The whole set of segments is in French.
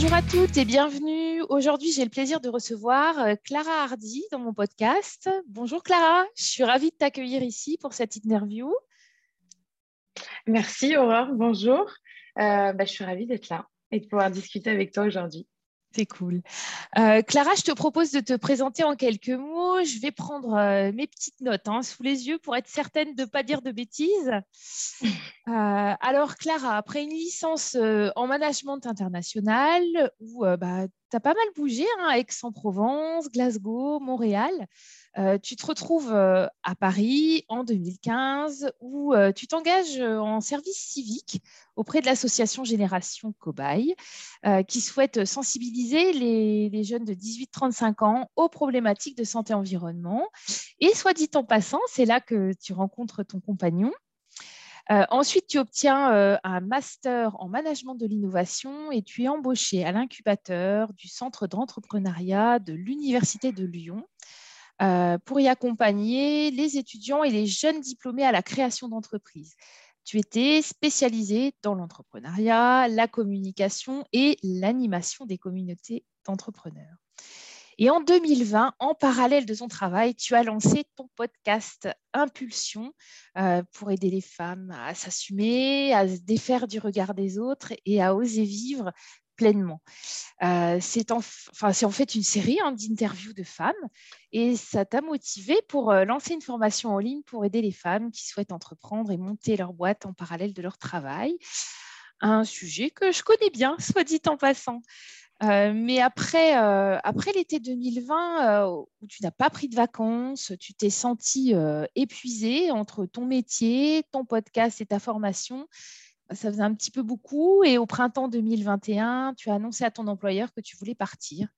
Bonjour à toutes et bienvenue. Aujourd'hui, j'ai le plaisir de recevoir euh, Clara Hardy dans mon podcast. Bonjour Clara, je suis ravie de t'accueillir ici pour cette interview. Merci Aurore, bonjour. Euh, bah, je suis ravie d'être là et de pouvoir discuter avec toi aujourd'hui. C'est cool. Euh, Clara, je te propose de te présenter en quelques mots. Je vais prendre euh, mes petites notes hein, sous les yeux pour être certaine de ne pas dire de bêtises. alors, Clara, après une licence en management international, où bah, tu as pas mal bougé, hein, Aix-en-Provence, Glasgow, Montréal, euh, tu te retrouves euh, à Paris en 2015 où euh, tu t'engages en service civique auprès de l'association Génération Cobaye qui souhaite sensibiliser les, jeunes de 18-35 ans aux problématiques de santé-environnement. Et soit dit en passant, c'est là que tu rencontres ton compagnon. ensuite, tu obtiens un master en management de l'innovation et tu es embauché à l'incubateur du centre d'entrepreneuriat de l'Université de Lyon pour y accompagner les étudiants et les jeunes diplômés à la création d'entreprises. Tu étais spécialisé dans l'entrepreneuriat, la communication et l'animation des communautés d'entrepreneurs. Et en 2020, en parallèle de ton travail, tu as lancé ton podcast Impulsion euh, pour aider les femmes à s'assumer, à se défaire du regard des autres et à oser vivre pleinement. Euh, c'est en, en, fait une série hein, d'interviews de femmes et ça t'a motivé pour euh, lancer une formation en ligne pour aider les femmes qui souhaitent entreprendre et monter leur boîte en parallèle de leur travail. Un sujet que je connais bien, soit dit en passant. Euh, mais après, après l'été 2020, où tu n'as pas pris de vacances, tu t'es senti épuisé entre ton métier, ton podcast et ta formation ça faisait un petit peu beaucoup. Et au printemps 2021, tu as annoncé à ton employeur que tu voulais partir.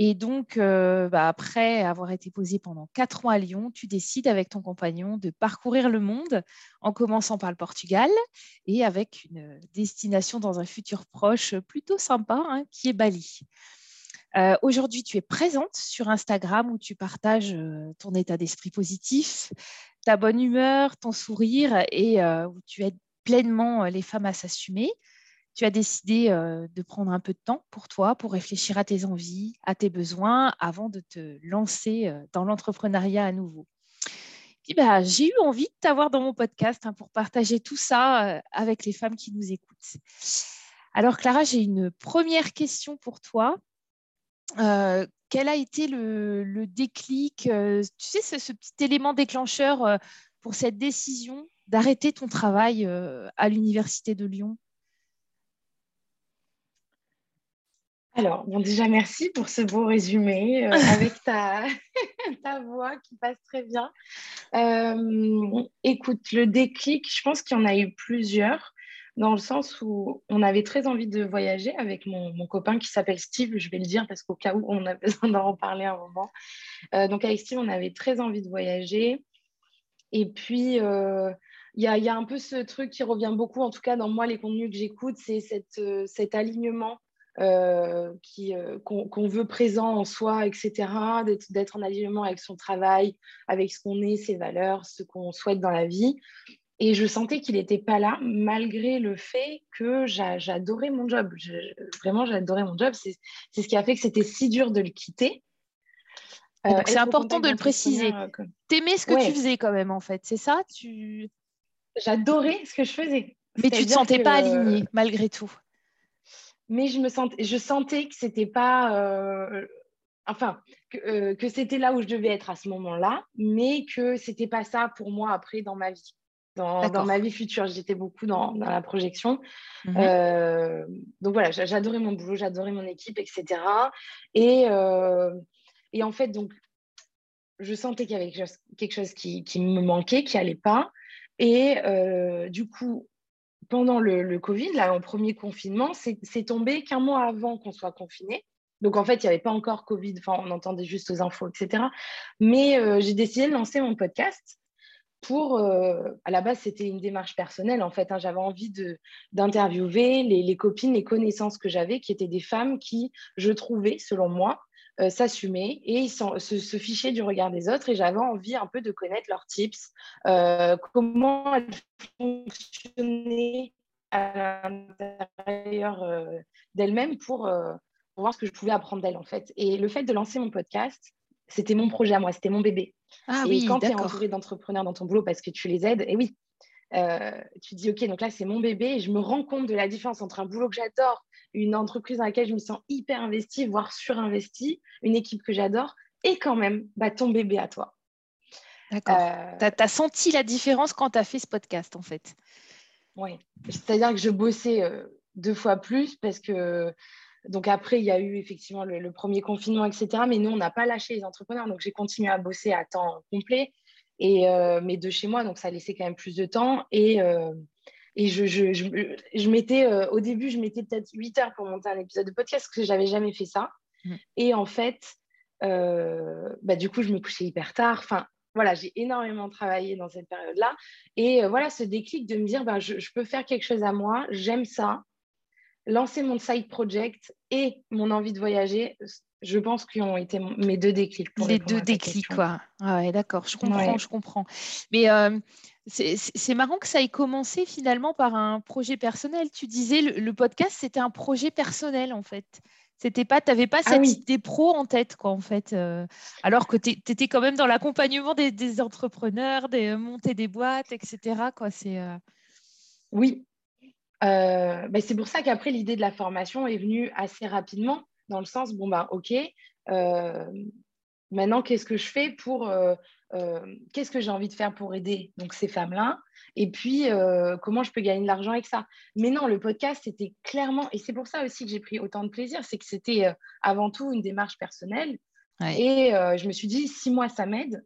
Et donc, euh, bah, après avoir été posé pendant quatre ans à Lyon, tu décides avec ton compagnon de parcourir le monde en commençant par le Portugal et avec une destination dans un futur proche plutôt sympa hein, qui est Bali. Euh, aujourd'hui, tu es présente sur Instagram où tu partages euh, ton état d'esprit positif, ta bonne humeur, ton sourire et où tu aides pleinement euh, les femmes à s'assumer. Tu as décidé euh, de prendre un peu de temps pour toi, pour réfléchir à tes envies, à tes besoins, avant de te lancer euh, dans l'entrepreneuriat à nouveau. bah, j'ai eu envie de t'avoir dans mon podcast hein, pour partager tout ça avec les femmes qui nous écoutent. Alors Clara, j'ai une première question pour toi. quel a été le, déclic, tu sais, ce, petit élément déclencheur pour cette décision d'arrêter ton travail euh, à l'Université de Lyon Alors, bon, déjà, merci pour ce beau résumé euh, avec ta, ta, voix qui passe très bien. Euh, écoute, le déclic, je pense qu'il y en a eu plusieurs, dans le sens où on avait très envie de voyager avec mon, mon copain qui s'appelle Steve, je vais le dire parce qu'au cas où on a besoin d'en reparler un moment. donc, avec Steve, on avait très envie de voyager. Et puis, il y a, un peu ce truc qui revient beaucoup, en tout cas dans moi, les contenus que j'écoute, c'est euh, cet alignement euh, euh, qu'on veut présent en soi, etc., d'être en alignement avec son travail, avec ce qu'on est, ses valeurs, ce qu'on souhaite dans la vie. Et je sentais qu'il n'était pas là, malgré le fait que j'adorais mon job. vraiment, j'adorais mon job. C'est ce qui a fait que c'était si dur de le quitter. c'est important de le préciser. T'aimais ce que tu faisais quand même, en fait, c'est ça? Tu j'adorais ce que je faisais. Mais tu ne te sentais pas alignée malgré tout. Mais je me sentais, je sentais que c'était pas, euh, enfin, euh, que, c'était là où je devais être à ce moment-là, mais que c'était pas ça pour moi après dans ma vie. Dans, ma vie future, j'étais beaucoup dans, la projection. Mhm. Euh, donc voilà, j'adorais mon boulot, j'adorais mon équipe, etc. Et, et en fait, donc, je sentais qu'il y avait quelque chose, qui, qui, me manquait, qui allait pas. Et euh, du coup, pendant le, Covid, là, en premier confinement, c'est tombé qu'un mois avant qu'on soit confiné. Donc, en fait, il n'y avait pas encore Covid, enfin, on entendait juste aux infos, etc. Mais euh, j'ai décidé de lancer mon podcast pour, euh, à la base, c'était une démarche personnelle, en fait. Hein. j'avais envie d'interviewer les, les, copines, les connaissances que j'avais, qui étaient des femmes qui, je trouvais, selon moi, euh, s'assumer et se, se, ficher du regard des autres. Et j'avais envie un peu de connaître leurs tips, euh, comment elles fonctionnaient à l'intérieur d'elle-même pour, voir ce que je pouvais apprendre d'elle, en fait. Et le fait de lancer mon podcast, c'était mon projet à moi, c'était mon bébé. Ah et oui, quand tu es entouré d'entrepreneurs dans ton boulot parce que tu les aides, et oui, tu dis, OK, donc là, c'est mon bébé et je me rends compte de la différence entre un boulot que j'adore, une entreprise dans laquelle je me sens hyper investie, voire surinvestie, une équipe que j'adore, et quand même, bah, ton bébé à toi. D'accord. tu as, senti la différence quand tu as fait ce podcast, en fait? Oui. C'est-à-dire que je bossais deux fois plus parce que. Donc après, il y a eu effectivement le, le premier confinement, etc. Mais nous, on n'a pas lâché les entrepreneurs. Donc j'ai continué à bosser à temps complet, et, mais de chez moi. Donc ça laissait quand même plus de temps. Et, et je, je, je, je mettais, au début, je mettais peut-être 8 heures pour monter un épisode de podcast parce que je n'avais jamais fait ça. Mmh. Et en fait, bah, du coup, je me couchais hyper tard. Enfin, voilà, j'ai énormément travaillé dans cette période-là. Et euh, voilà, ce déclic de me dire, ben, je, peux faire quelque chose à moi, j'aime ça. Lancer mon side project et mon envie de voyager, je pense qu'ils ont été mes deux déclics. Les deux déclics, quoi. Ah ouais, d'accord, je comprends, je comprends. Mais euh, c'est marrant que ça ait commencé finalement par un projet personnel. Tu disais, le, le podcast, c'était un projet personnel, en fait. C'était pas, tu n'avais pas Ah cette oui. idée pro en tête, quoi, en fait. euh, alors que tu étais quand même dans l'accompagnement des, des entrepreneurs, des montées des boîtes, etc. Quoi, c'est. euh, Oui. Euh, ben, c'est pour ça qu'après, l'idée de la formation est venue assez rapidement, dans le sens, bon, ben, OK, euh, maintenant, qu'est-ce que je fais pour... euh, euh, qu'est-ce que j'ai envie de faire pour aider donc, ces femmes-là Et puis, comment je peux gagner de l'argent avec ça? Mais non, le podcast, c'était clairement... Et c'est pour ça aussi que j'ai pris autant de plaisir, c'est que c'était avant tout une démarche personnelle. Ouais. Et euh, je me suis dit, si moi, ça m'aide,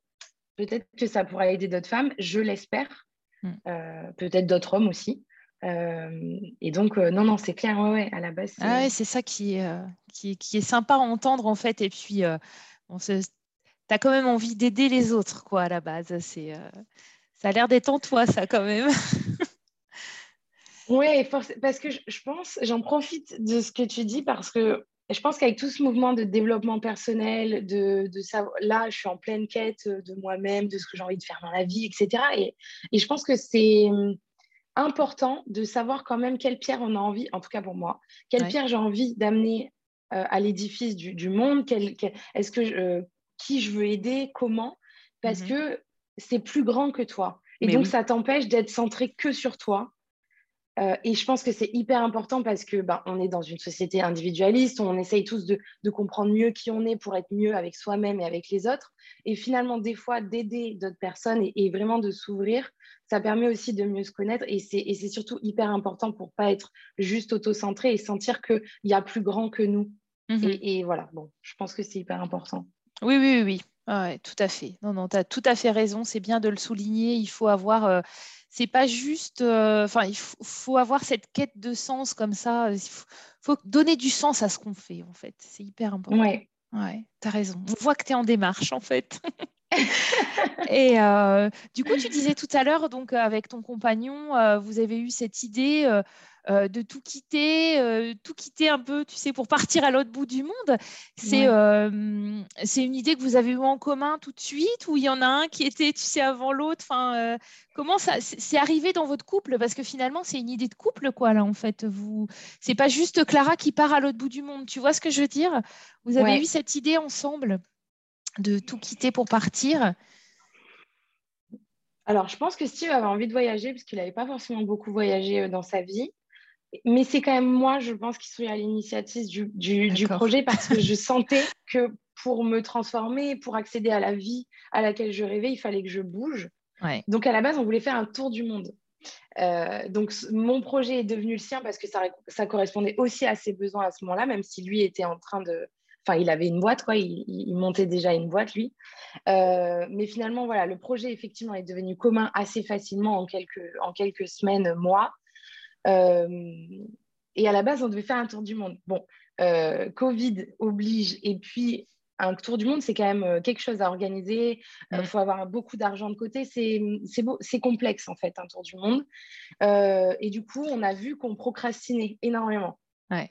peut-être que ça pourra aider d'autres femmes, je l'espère. Mm. Euh, peut-être d'autres hommes aussi. Euh, et donc, euh, non, non, c'est clair, ouais, ouais, à la base. c'est- Ah ouais, c'est ça qui est, euh, qui, est, qui est sympa à entendre, en fait. Et puis, on se... tu as quand même envie d'aider les autres, quoi, à la base. C'est, Ça a l'air d'être en toi, ça, quand même. Oui, parce que je, je pense, j'en profite de ce que tu dis parce que je pense qu'avec tout ce mouvement de développement personnel, de, de savoir, là, je suis en pleine quête de moi-même, de ce que j'ai envie de faire dans la vie, etc. Et, et je pense que c'est hum, important de savoir quand même quelle pierre on a envie, en tout cas pour moi, quelle Ouais. pierre j'ai envie d'amener euh, à l'édifice du, du monde, quel- quel- est-ce que je- euh, qui je veux aider, comment, parce Mhm. que c'est plus grand que toi. Et Mais donc, oui. ça t'empêche d'être centré que sur toi. Euh, et je pense que c'est hyper important parce que ben, on est dans une société individualiste, on essaye tous de, de comprendre mieux qui on est pour être mieux avec soi-même et avec les autres. Et finalement, des fois, d'aider d'autres personnes et, et vraiment de s'ouvrir, ça permet aussi de mieux se connaître. Et c'est surtout hyper important pour pas être juste auto-centré et sentir qu'il y a plus grand que nous. Mhm. Et, et voilà, bon, je pense que c'est hyper important. Oui, oui, oui, oui. Ah ouais, tout à fait. Non, non, tu as tout à fait raison. C'est bien de le souligner. Il faut avoir. euh, c'est pas juste. euh, Enfin, il faut, faut avoir cette quête de sens comme ça. Il faut, faut donner du sens à ce qu'on fait, en fait. C'est hyper important. Ouais. Ouais, tu as raison. On voit que tu es en démarche, en fait. Et euh, du coup, tu disais tout à l'heure, donc euh, avec ton compagnon, euh, vous avez eu cette idée euh, de tout quitter, tout quitter un peu, tu sais, pour partir à l'autre bout du monde. C'est Ouais. c'est une idée que vous avez eue en commun tout de suite, ou il y en a un qui était, tu sais, avant l'autre? Enfin, comment ça, c'est c'est arrivé dans votre couple? Parce que finalement, c'est une idée de couple, quoi, là, en fait. Vous, c'est pas juste Clara qui part à l'autre bout du monde. Tu vois ce que je veux dire? Vous avez Ouais. eu cette idée ensemble? De tout quitter pour partir. Alors, je pense que Steve avait envie de voyager parce qu'il n'avait pas forcément beaucoup voyagé euh, dans sa vie. Mais c'est quand même moi, je pense, qui suis à l'initiative du, du- du D'accord. projet parce que je sentais que pour me transformer, pour accéder à la vie à laquelle je rêvais, il fallait que je bouge. Ouais. Donc, à la base, on voulait faire un tour du monde. Euh, donc, mon projet est devenu le sien parce que ça correspondait aussi à ses besoins à ce moment-là, même si lui était en train de. Enfin, il avait une boîte, quoi. Il, montait déjà une boîte, lui. Euh, mais finalement, voilà, le projet, effectivement, est devenu commun assez facilement en quelques, en quelques semaines, mois. Euh, et à la base, on devait faire un tour du monde. Bon, euh, Covid oblige, et puis un tour du monde, c'est quand même quelque chose à organiser. Il Mm. faut avoir beaucoup d'argent de côté. C'est c'est beau- c'est complexe, en fait, un tour du monde. Et du coup, on a vu qu'on procrastinait énormément. Ouais.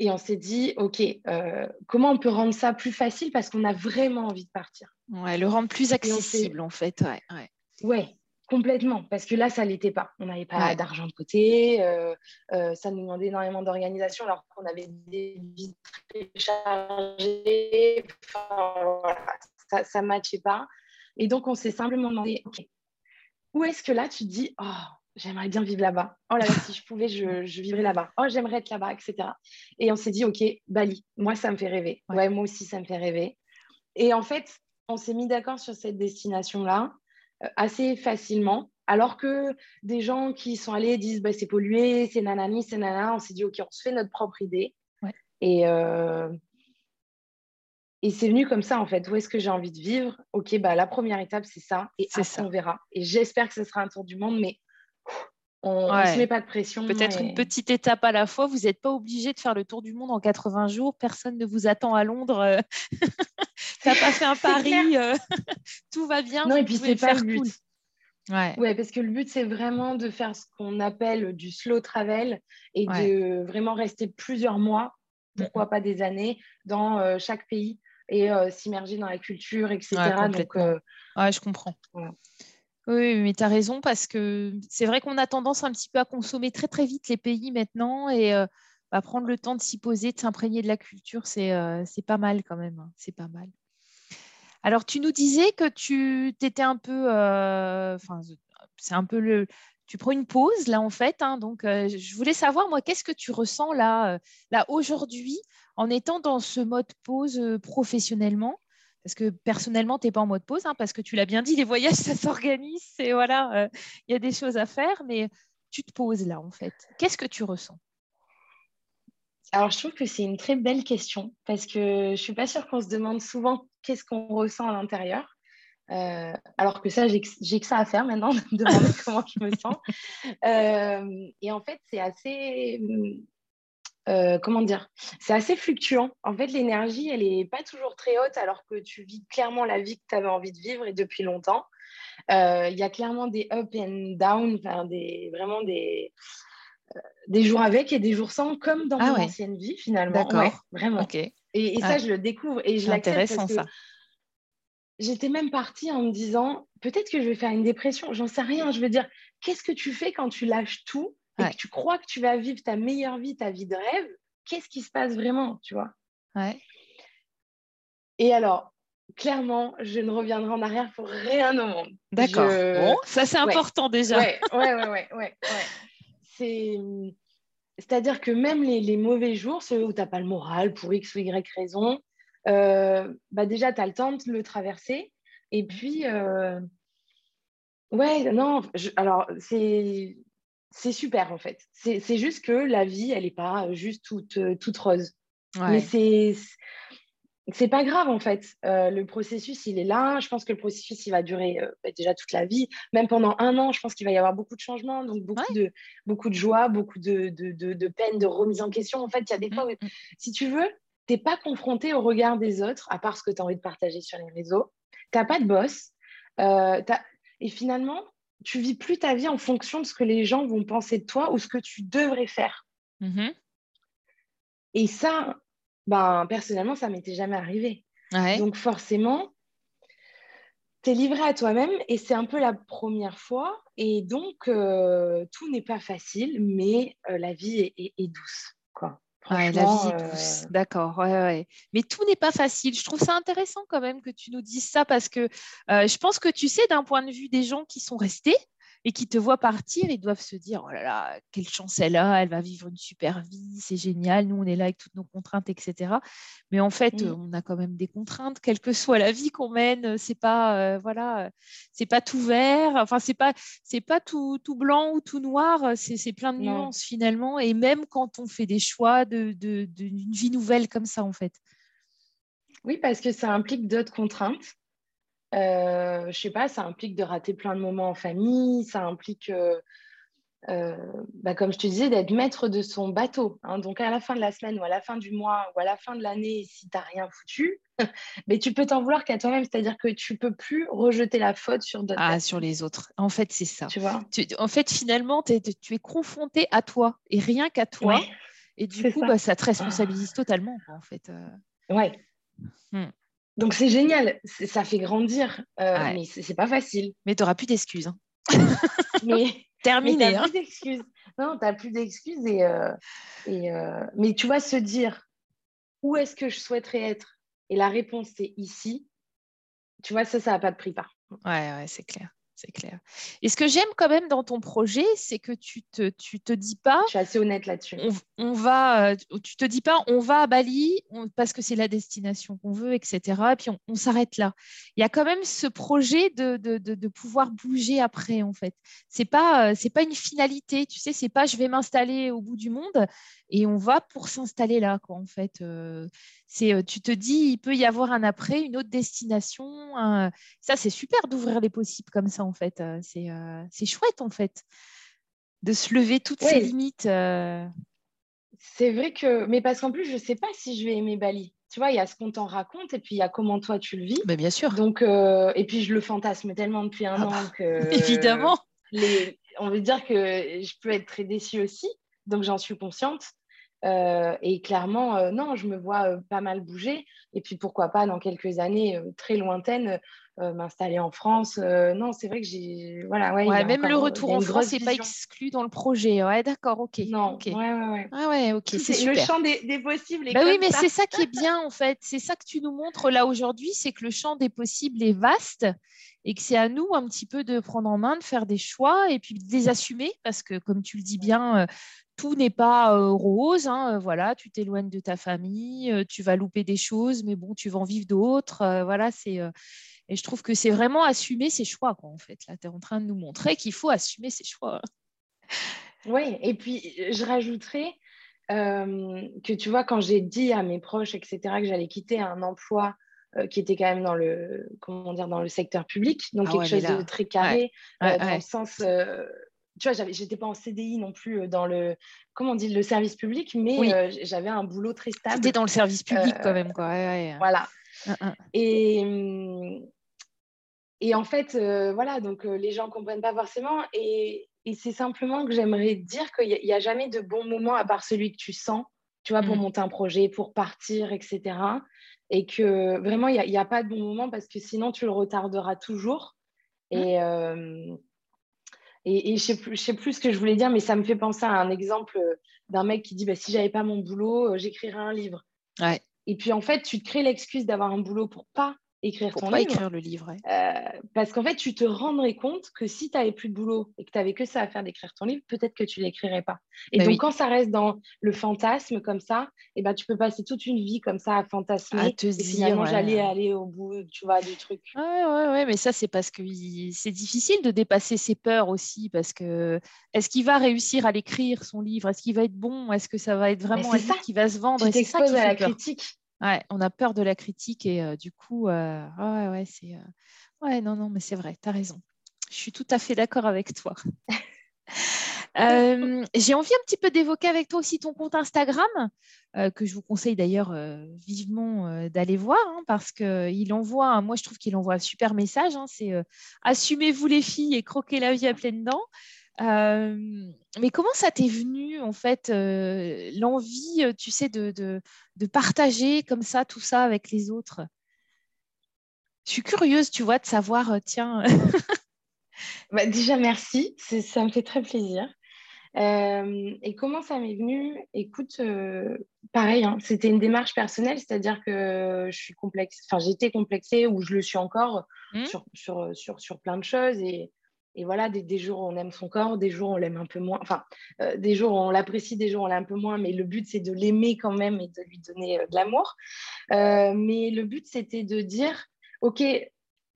Et on s'est dit, OK, euh, comment on peut rendre ça plus facile parce qu'on a vraiment envie de partir. Ouais, le rendre plus accessible, en fait. Ouais, ouais. Ouais. Complètement, parce que là, ça l'était pas. On n'avait pas d'argent de côté, ça ne ça l'était pas. On n'avait pas d'argent de côté, ça nous demandait énormément d'organisation alors qu'on avait des vies très chargées. ça ne matchait pas. Et donc, on s'est simplement demandé, OK, où est-ce que là, tu te dis, oh, j'aimerais bien vivre là-bas. Oh là là, si je pouvais, je, je vivrais là-bas. Oh, j'aimerais être là-bas, etc. Et on s'est dit, OK, Bali, moi, ça me fait rêver. Ouais. moi aussi, ça me fait rêver. Et en fait, on s'est mis d'accord sur cette destination-là euh, assez facilement. Alors que des gens qui sont allés disent bah, c'est pollué, c'est nanani, c'est nana, on s'est dit ok, on se fait notre propre idée. Et, euh, et c'est venu comme ça en fait. Où est-ce que j'ai envie de vivre? Ok, bah, la première étape c'est ça. Et après ça. on verra. Et j'espère que ce sera un tour du monde, mais on ne se met pas de pression. Peut-être une petite étape à la fois. Vous n'êtes pas obligé de faire le tour du monde en 80 jours. Personne ne vous attend à Londres. Euh, tu n'as pas fait un pari. Euh, tout va bien. Non, et puis c'est pas le but. Ouais. ouais. parce que le but, c'est vraiment de faire ce qu'on appelle du slow travel et de vraiment rester plusieurs mois, pourquoi pas des années, dans euh, chaque pays et s'immerger dans la culture, etc. Donc, ouais, je comprends. Oui, mais tu as raison parce que c'est vrai qu'on a tendance un petit peu à consommer très très vite les pays maintenant et euh, bah, prendre le temps de s'y poser, de s'imprégner de la culture, c'est euh, pas mal quand même. Hein, c'est pas mal. Alors, tu nous disais que tu étais un peu. Euh, enfin, c'est un peu le. Tu prends une pause là en fait. Hein, donc, je voulais savoir, moi, qu'est-ce que tu ressens là, là aujourd'hui en étant dans ce mode pause professionnellement? Parce que personnellement, tu n'es pas en mode pause, hein, parce que tu l'as bien dit, les voyages, ça s'organise, et voilà, euh, il y a des choses à faire, mais tu te poses là, en fait. Qu'est-ce que tu ressens? Alors, je trouve que c'est une très belle question parce que je ne suis pas sûre qu'on se demande souvent qu'est-ce qu'on ressent à l'intérieur. Euh, alors que ça, j'ai que ça à faire maintenant, de me demander comment je me sens. Euh, et en fait, c'est assez euh, comment dire, c'est assez fluctuant. En fait, l'énergie, elle n'est pas toujours très haute alors que tu vis clairement la vie que tu avais envie de vivre et depuis longtemps. Euh, il y a clairement des up and down, des, vraiment des, euh, des jours avec et des jours sans, comme dans ah mon ancienne vie finalement. D'accord. vraiment. Et, ça, je le découvre et je l'accepte parce que j'étais même partie en me disant peut-être que je vais faire une dépression. J'en sais rien. Je veux dire, qu'est-ce que tu fais quand tu lâches tout et que tu crois que tu vas vivre ta meilleure vie, ta vie de rêve, qu'est-ce qui se passe vraiment, tu vois? Et alors, clairement, je ne reviendrai en arrière pour rien au monde. D'accord. Bon, ça c'est important déjà. Ouais, ouais, ouais, ouais, C'est... C'est-à-dire que même les, mauvais jours, ceux où tu n'as pas le moral pour X ou Y raison, euh, bah déjà, tu as le temps de le traverser. Et puis, euh, ouais, non, alors c'est c'est super en fait. C'est juste que la vie, elle n'est pas juste toute, euh, toute rose. Mais c'est c'est pas grave en fait. Euh, le processus, il est là. Je pense que le processus, il va durer euh, bah, déjà toute la vie. Même pendant un an, je pense qu'il va y avoir beaucoup de changements, donc beaucoup, de, beaucoup de joie, beaucoup de, de, de, peine, de remise en question. En fait, il y a des mmh, fois où, mmh. si tu veux, tu n'es pas confronté au regard des autres, à part ce que tu as envie de partager sur les réseaux. Tu n'as pas de boss. Et finalement, tu vis plus ta vie en fonction de ce que les gens vont penser de toi ou ce que tu devrais faire. Mm-hmm. Et ça, ben, personnellement, ça m'était jamais arrivé. Donc forcément, tu es livré à toi-même et c'est un peu la première fois. Et donc, euh, tout n'est pas facile, mais euh, la vie est, est douce. Quoi la vie euh, D'accord. Mais tout n'est pas facile. Je trouve ça intéressant quand même que tu nous dises ça parce que euh, je pense que tu sais, d'un point de vue des gens qui sont restés, et qui te voient partir, ils doivent se dire, oh là là, quelle chance elle a, elle va vivre une super vie, c'est génial, nous on est là avec toutes nos contraintes, etc. Mais en fait, on a quand même des contraintes, quelle que soit la vie qu'on mène, c'est pas, euh, voilà, c'est pas tout vert, enfin c'est pas, c'est pas tout, tout, blanc ou tout noir, c'est plein de nuances finalement, et même quand on fait des choix d'une de, de, vie nouvelle comme ça en fait. Oui, parce que ça implique d'autres contraintes. Euh, je sais pas, ça implique de rater plein de moments en famille, ça implique, euh, euh, bah, comme je te disais, d'être maître de son bateau. Hein. Donc à la fin de la semaine ou à la fin du mois ou à la fin de l'année, si tu n'as rien foutu, mais tu peux t'en vouloir qu'à toi-même, c'est-à-dire que tu peux plus rejeter la faute sur d'autres. Ah, sur les autres. En fait, c'est ça. Tu vois? En fait, finalement, tu es confronté à toi et rien qu'à toi. et du coup, ça. Bah, ça te responsabilise totalement, en fait. Ouais. Hmm. Donc c'est génial, ça fait grandir, euh, mais c'est pas facile. Mais tu n'auras plus d'excuses. Hein. mais terminé. Mais hein. plus d'excuses. Non, tu n'as plus d'excuses. Et, euh, et euh, mais tu vas se dire où est-ce que je souhaiterais être? Et la réponse, c'est ici. Tu vois, ça, ça n'a pas de prix par Ouais, ouais, c'est clair c'est clair. Et ce que j'aime quand même dans ton projet, c'est que tu te, tu te dis pas. Je suis assez honnête là-dessus. On, va, euh, tu te dis pas, on va à Bali parce que c'est la destination qu'on veut, etc. Et puis on, s'arrête là. Il y a quand même ce projet de, de, de, pouvoir bouger après, en fait. C'est pas, euh, c'est pas une finalité, tu sais. C'est pas, je vais m'installer au bout du monde et on va pour s'installer là, quoi. En fait, euh, c'est, tu te dis, il peut y avoir un après, une autre destination. Ça, c'est super d'ouvrir les possibles comme ça en fait. Euh, euh, c'est chouette, en fait, de se lever toutes ces limites. Euh. C'est vrai que, mais parce qu'en plus, je ne sais pas si je vais aimer Bali. Tu vois, il y a ce qu'on t'en raconte et puis il y a comment toi tu le vis. Mais bien sûr. Donc, et puis je le fantasme tellement depuis un ah an bah, que. Évidemment. Les, on veut dire que je peux être très déçue aussi. Donc, j'en suis consciente. Et clairement, non, je me vois pas mal bouger. Et puis, pourquoi pas, dans quelques années très lointaines, euh, m'installer en France. Euh, non, c'est vrai que j'ai. Voilà, ouais, même le retour en France n'est pas exclu dans le projet. Ouais, d'accord, ok. Non, ok. Ouais, ah ouais, ok. C'est le champ des, des possibles. Bah oui, mais c'est ça qui est bien en fait. C'est ça que tu nous montres là aujourd'hui, c'est que le champ des possibles est vaste et que c'est à nous un petit peu de prendre en main, de faire des choix et puis de les assumer parce que, comme tu le dis bien, euh, tout n'est pas rose. Hein, voilà, tu t'éloignes de ta famille, tu vas louper des choses, mais bon, tu vas en vivre d'autres. voilà, c'est et je trouve que c'est vraiment assumer ses choix, quoi, en fait. Là, tu es en train de nous montrer qu'il faut assumer ses choix. Oui, et puis je rajouterais euh, que tu vois, quand j'ai dit à mes proches, etc., que j'allais quitter un emploi euh, qui était quand même dans le, comment dire, dans le secteur public, donc ah quelque chose de très carré, euh, dans le sens tu vois, j'étais pas en CDI non plus dans le, comment on dit, le service public, mais j'avais un boulot très stable. C'était dans le service public quand même, quoi. Voilà. Et, hum, et en fait, euh, voilà, donc euh, les gens ne comprennent pas forcément. Et, c'est simplement que j'aimerais dire qu'il n'y a, jamais de bon moment à part celui que tu sens, tu vois, pour mmh. monter un projet, pour partir, etc. Et que vraiment, il n'y a, pas de bon moment parce que sinon, tu le retarderas toujours. Mmh. Et, euh, et, je ne sais, plus ce que je voulais dire, mais ça me fait penser à un exemple d'un mec qui dit bah, si j'avais pas mon boulot, j'écrirais un livre. Ouais. Et puis en fait, tu te crées l'excuse d'avoir un boulot pour pas écrire ton pas livre. écrire le livre. Euh, parce qu'en fait, tu te rendrais compte que si tu n'avais plus de boulot et que tu n'avais que ça à faire d'écrire ton livre, peut-être que tu l'écrirais pas. Et bah donc, quand ça reste dans le fantasme comme ça, et eh ben, tu peux passer toute une vie comme ça à fantasmer. À te et finalement, j'allais aller au bout, tu vois, du truc. Ouais, ouais, ouais, mais ça, c'est parce que c'est difficile de dépasser ses peurs aussi. Parce que est-ce qu'il va réussir à l'écrire, son livre? Est-ce qu'il va être bon? Est-ce que ça va être vraiment un livre qui va se vendre? Tu ça à la critique. Ouais, on a peur de la critique et euh, du coup, euh, ouais, ouais, c'est. Euh, ouais, non, non, mais c'est vrai, tu as raison. Je suis tout à fait d'accord avec toi. J'ai envie un petit peu d'évoquer avec toi aussi ton compte Instagram, que je vous conseille d'ailleurs vivement d'aller voir, hein, parce qu'il envoie, moi je trouve qu'il envoie un super message, hein, c'est Assumez-vous les filles et croquez la vie à pleines dents. Euh, mais comment ça t'est venu, en fait, euh, l'envie, tu sais, de, de, partager comme ça tout ça avec les autres? Je suis curieuse, tu vois, de savoir, tiens. bah, déjà, merci, ça me fait très plaisir. et comment ça m'est venu? Écoute, pareil, hein, c'était une démarche personnelle, c'est-à-dire que je suis complexe, enfin j'étais complexée ou je le suis encore mmh. sur, sur, sur, sur, plein de choses et et voilà, des, jours où on aime son corps, des jours où on l'aime un peu moins. Enfin, euh, des jours où on l'apprécie, des jours où on l'aime un peu moins. Mais le but, c'est de l'aimer quand même et de lui donner euh, de l'amour. Euh, mais le but, c'était de dire, OK,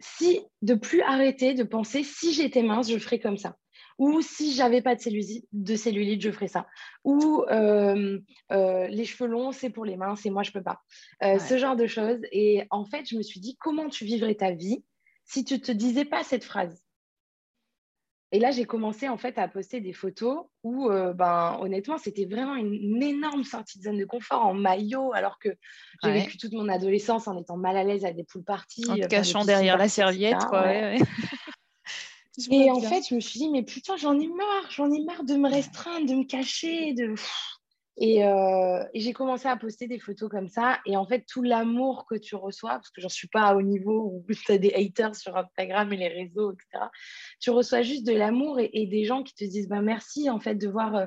si de plus arrêter de penser, si j'étais mince, je ferais comme ça. Ou si j'avais pas de cellulite, de cellulite, je ferais ça. Ou les cheveux longs, c'est pour les mains, c'est moi, je peux pas. Ce genre de choses. Et en fait, je me suis dit, comment tu vivrais ta vie si tu te disais pas cette phrase? Et là, j'ai commencé en fait à poster des photos où, euh, ben, honnêtement, c'était vraiment une, énorme sortie de zone de confort en maillot, alors que j'ai vécu toute mon adolescence en étant mal à l'aise à des poules parties. En te cachant derrière la serviette, quoi. et en fait, je me suis dit, mais putain, j'en ai marre, j'en ai marre de me restreindre, de me cacher, de. Euh, et, j'ai commencé à poster des photos comme ça. Et en fait, tout l'amour que tu reçois, parce que j'en suis pas au niveau où tu as des haters sur Instagram et les réseaux, etc. Tu reçois juste de l'amour et, des gens qui te disent bah, merci en fait de voir euh,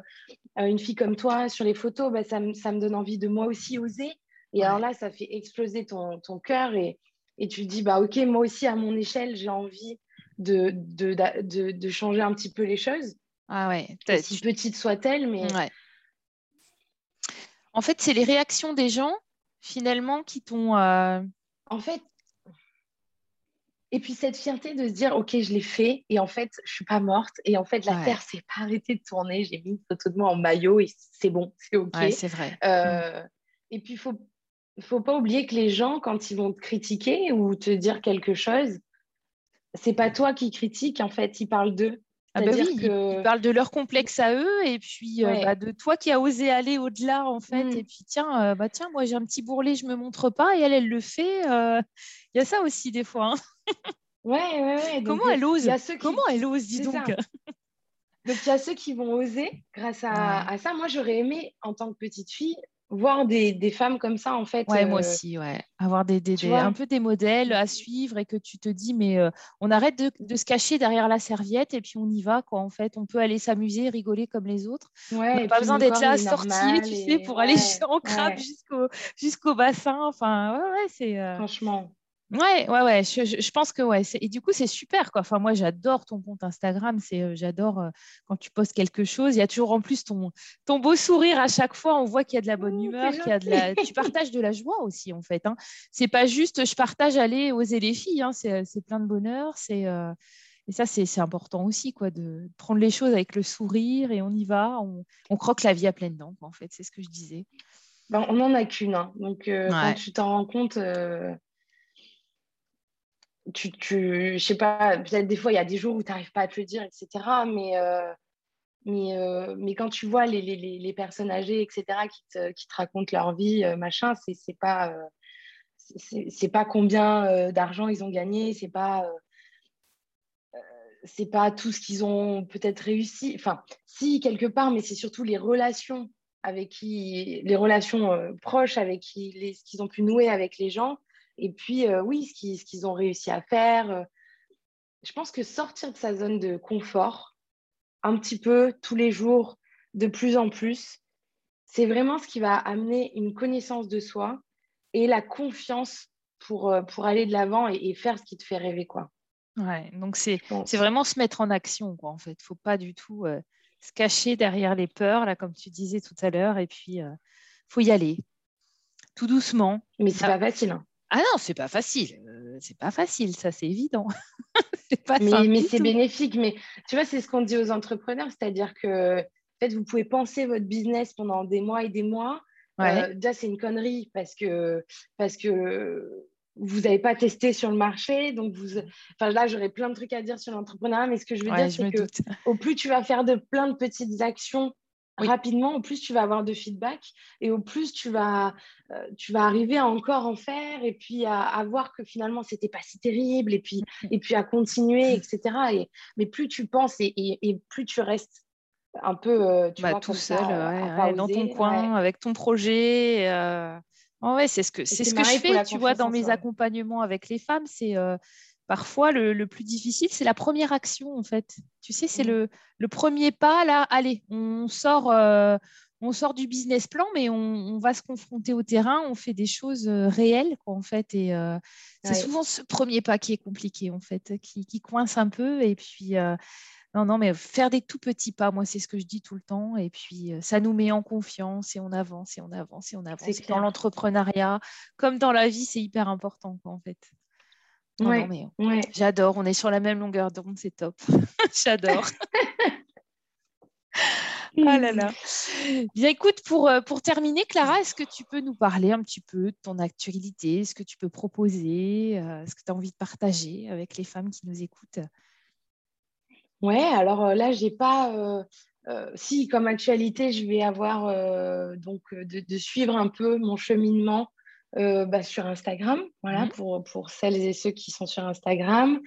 une fille comme toi sur les photos. Bah, ça, me donne envie de moi aussi oser. Et alors là, ça fait exploser ton, ton cœur et, et tu te dis bah ok, moi aussi à mon échelle, j'ai envie de, de, de, de, changer un petit peu les choses. Ah ouais. Si petite soit-elle, mais. Ouais en fait, c'est les réactions des gens, finalement, qui t'ont. Euh, en fait. Et puis cette fierté de se dire, OK, je l'ai fait et en fait, je suis pas morte. Et en fait, la Terre s'est pas arrêtée de tourner. J'ai mis une photo de moi en maillot et c'est bon, c'est OK. c'est vrai. Euh, et puis, il faut, faut pas oublier que les gens, quand ils vont te critiquer ou te dire quelque chose, c'est pas toi qui critique, en fait, ils parlent d'eux. Ah bah oui, ils parlent de leur complexe à eux et puis euh, bah, de toi qui as osé aller au-delà en fait. Mm. Et puis tiens, euh, bah tiens, moi j'ai un petit bourrelet, je me montre pas et elle, elle le fait. Euh, il y a ça aussi des fois. Hein. Ouais, ouais, ouais. Comment elle ose? Comment elle ose, dis donc? Donc il y a ceux qui vont oser grâce à, à ça. Moi j'aurais aimé en tant que petite fille voir des, des, femmes comme ça, en fait. Ouais, moi euh, aussi, ouais. Avoir des, des, un peu des modèles à suivre et que tu te dis, mais euh, on arrête de, de, se cacher derrière la serviette et puis on y va, quoi, en fait. On peut aller s'amuser, rigoler comme les autres. Ouais, on n'a pas besoin d'être là, sorti, tu sais, pour aller en crabe jusqu'au jusqu'au bassin. Enfin, ouais, ouais, c'est. Euh, Franchement. Ouais, ouais, ouais. Je, je, pense que ouais. Et du coup, c'est super, quoi. Enfin, moi, j'adore ton compte Instagram. C'est, euh, j'adore euh, quand tu postes quelque chose. Il y a toujours en plus ton, ton beau sourire à chaque fois. On voit qu'il y a de la bonne mmh, humeur, qu'il y a de la. tu partages de la joie aussi, en fait. Hein. C'est pas juste, je partage aller oser les filles. Hein. C'est, c'est plein de bonheur. C'est euh, et ça, c'est, c'est important aussi, quoi, de prendre les choses avec le sourire et on y va. On, on croque la vie à pleines dents, en fait. C'est ce que je disais. Ben, on n'en a qu'une. Hein. Donc, quand tu t'en rends compte tu, tu, je sais pas, peut-être des fois, il y a des jours où tu n'arrives pas à te le dire, etc. Mais, euh, mais, euh, mais quand tu vois les, les, les, personnes âgées, etc., qui te, qui te racontent leur vie, euh, machin, c'est, c'est pas, c'est, pas combien d'argent ils ont gagné, c'est pas, c'est pas tout ce qu'ils ont peut-être réussi. Enfin, si, quelque part, mais c'est surtout les relations avec qui, les relations proches avec qui, les, ce qu'ils ont pu nouer avec les gens et puis, euh, oui, ce qu'ils ont réussi à faire. Euh, je pense que sortir de sa zone de confort, un petit peu tous les jours, de plus en plus, c'est vraiment ce qui va amener une connaissance de soi et la confiance pour, euh, pour aller de l'avant et, faire ce qui te fait rêver. Quoi. Ouais, donc c'est vraiment se mettre en action, quoi, en fait. Il ne faut pas du tout se cacher derrière les peurs, là, comme tu disais tout à l'heure, et puis il faut y aller, tout doucement. Mais c'est n'est pas facile. Hein. Ah non, c'est pas facile. Euh, c'est pas facile, ça c'est évident. pas mais, c'est bénéfique. Mais tu vois, c'est ce qu'on dit aux entrepreneurs, c'est-à-dire que en fait, vous pouvez penser votre business pendant des mois et des mois. Euh, déjà, c'est une connerie parce que parce que vous n'avez pas testé sur le marché. Donc, vous... enfin, là, j'aurais plein de trucs à dire sur l'entrepreneuriat, mais ce que je veux dire, c'est que au plus tu vas faire de plein de petites actions rapidement, au plus tu vas avoir de feedback et au plus tu vas, euh, tu vas arriver à encore en faire et puis à, voir que finalement c'était pas si terrible et puis, et puis à continuer, etc. Et, mais plus tu penses et, et, plus tu restes un peu euh, tu bah, tout seul dans ton coin avec ton projet. Euh... ouais, c'est ce que, c'est ce que je fais, tu vois, dans mes accompagnements avec les femmes. C'est parfois le, plus difficile, c'est la première action en fait. Tu sais, c'est mmh. le, premier pas là. Allez, on sort, euh, on sort du business plan, mais on, va se confronter au terrain. On fait des choses euh, réelles quoi, en fait. Et euh, c'est souvent ce premier pas qui est compliqué en fait, qui, coince un peu. Et puis non, non, mais faire des tout petits pas, moi c'est ce que je dis tout le temps. Et puis ça nous met en confiance et on avance et on avance et on avance. Dans l'entrepreneuriat, comme dans la vie, c'est hyper important quoi, en fait. Ouais, J'adore, on est sur la même longueur d'onde, c'est top. J'adore. ah là là. Bien écoute, pour, euh, pour terminer, Clara, est-ce que tu peux nous parler un petit peu de ton actualité, ce que tu peux proposer, euh, ce que tu as envie de partager avec les femmes qui nous écoutent? Ouais, alors euh, là, j'ai pas. si, comme actualité, je vais avoir donc de, de, suivre un peu mon cheminement bah, sur Instagram, voilà, mmh. pour, pour, celles et ceux qui sont sur Instagram.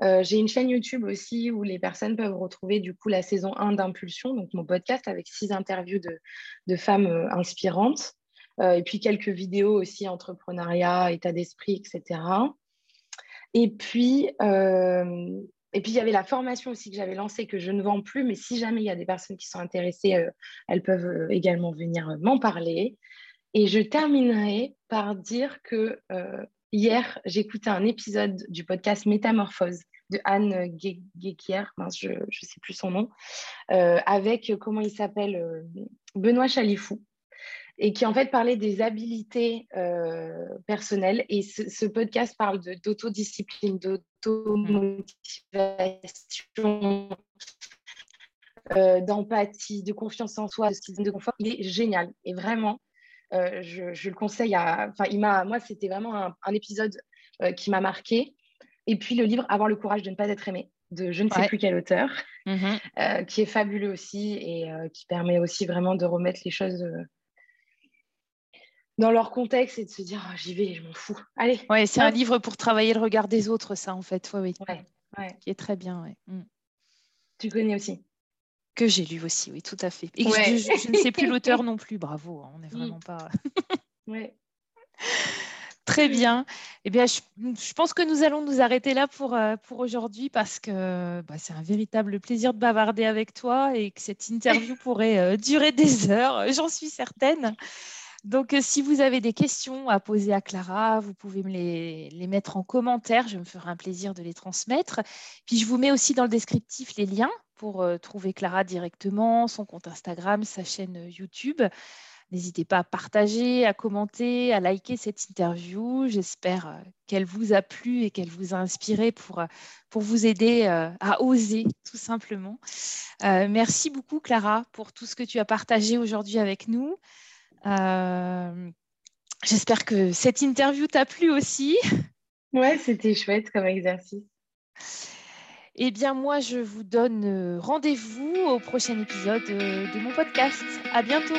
J'ai une chaîne YouTube aussi où les personnes peuvent retrouver du coup la saison 1 d'Impulsion, donc mon podcast avec six interviews de, de femmes inspirantes. et puis quelques vidéos aussi, entrepreneuriat, état d'esprit, etc. Et puis, et puis, il y avait la formation aussi que j'avais lancée, que je ne vends plus, mais si jamais il y a des personnes qui sont intéressées, euh, elles peuvent euh, également venir euh, m'en parler. Et je terminerai par dire que hier, j'écoutais un épisode du podcast Métamorphose de Anne Guéquier, je ne sais plus son nom, avec, comment il s'appelle, Benoît Chalifou et qui en fait parlait des habiletés personnelles. Et ce, podcast parle d'autodiscipline, d'automotivation, euh, d'empathie, de confiance en soi, de de confort. Il est génial. Et vraiment, euh, je, le conseille à. Enfin, il m'a. Moi, c'était vraiment un, épisode euh, qui m'a marqué. Et puis le livre Avoir le courage de ne pas être aimé de je ne sais plus quel auteur, mm-hmm. qui est fabuleux aussi et qui permet aussi vraiment de remettre les choses dans leur contexte et de se dire ah, j'y vais, je m'en fous. Allez. Ouais, c'est un livre pour travailler le regard des autres, ça en fait. Ouais, ouais. Qui est très bien. Ouais. Mm. Tu connais aussi. Que j'ai lu aussi, oui, tout à fait. Et je, ne sais plus l'auteur non plus. Bravo, hein, on n'est mm. vraiment pas. ouais. Très bien. Eh bien, je, pense que nous allons nous arrêter là pour, euh, pour aujourd'hui parce que bah, c'est un véritable plaisir de bavarder avec toi et que cette interview pourrait euh, durer des heures, j'en suis certaine. Donc, euh, si vous avez des questions à poser à Clara, vous pouvez me les, mettre en commentaire. Je me ferai un plaisir de les transmettre. Puis, je vous mets aussi dans le descriptif les liens pour euh, trouver Clara directement, son compte Instagram, sa chaîne euh, YouTube. N'hésitez pas à partager, à commenter, à liker cette interview. J'espère qu'elle vous a plu et qu'elle vous a inspiré pour, pour vous aider à oser, tout simplement. merci beaucoup, Clara, pour tout ce que tu as partagé aujourd'hui avec nous. Euh, j'espère que cette interview t'a plu aussi. Ouais, c'était chouette comme exercice. Eh bien, moi, je vous donne rendez-vous au prochain épisode de mon podcast. À bientôt.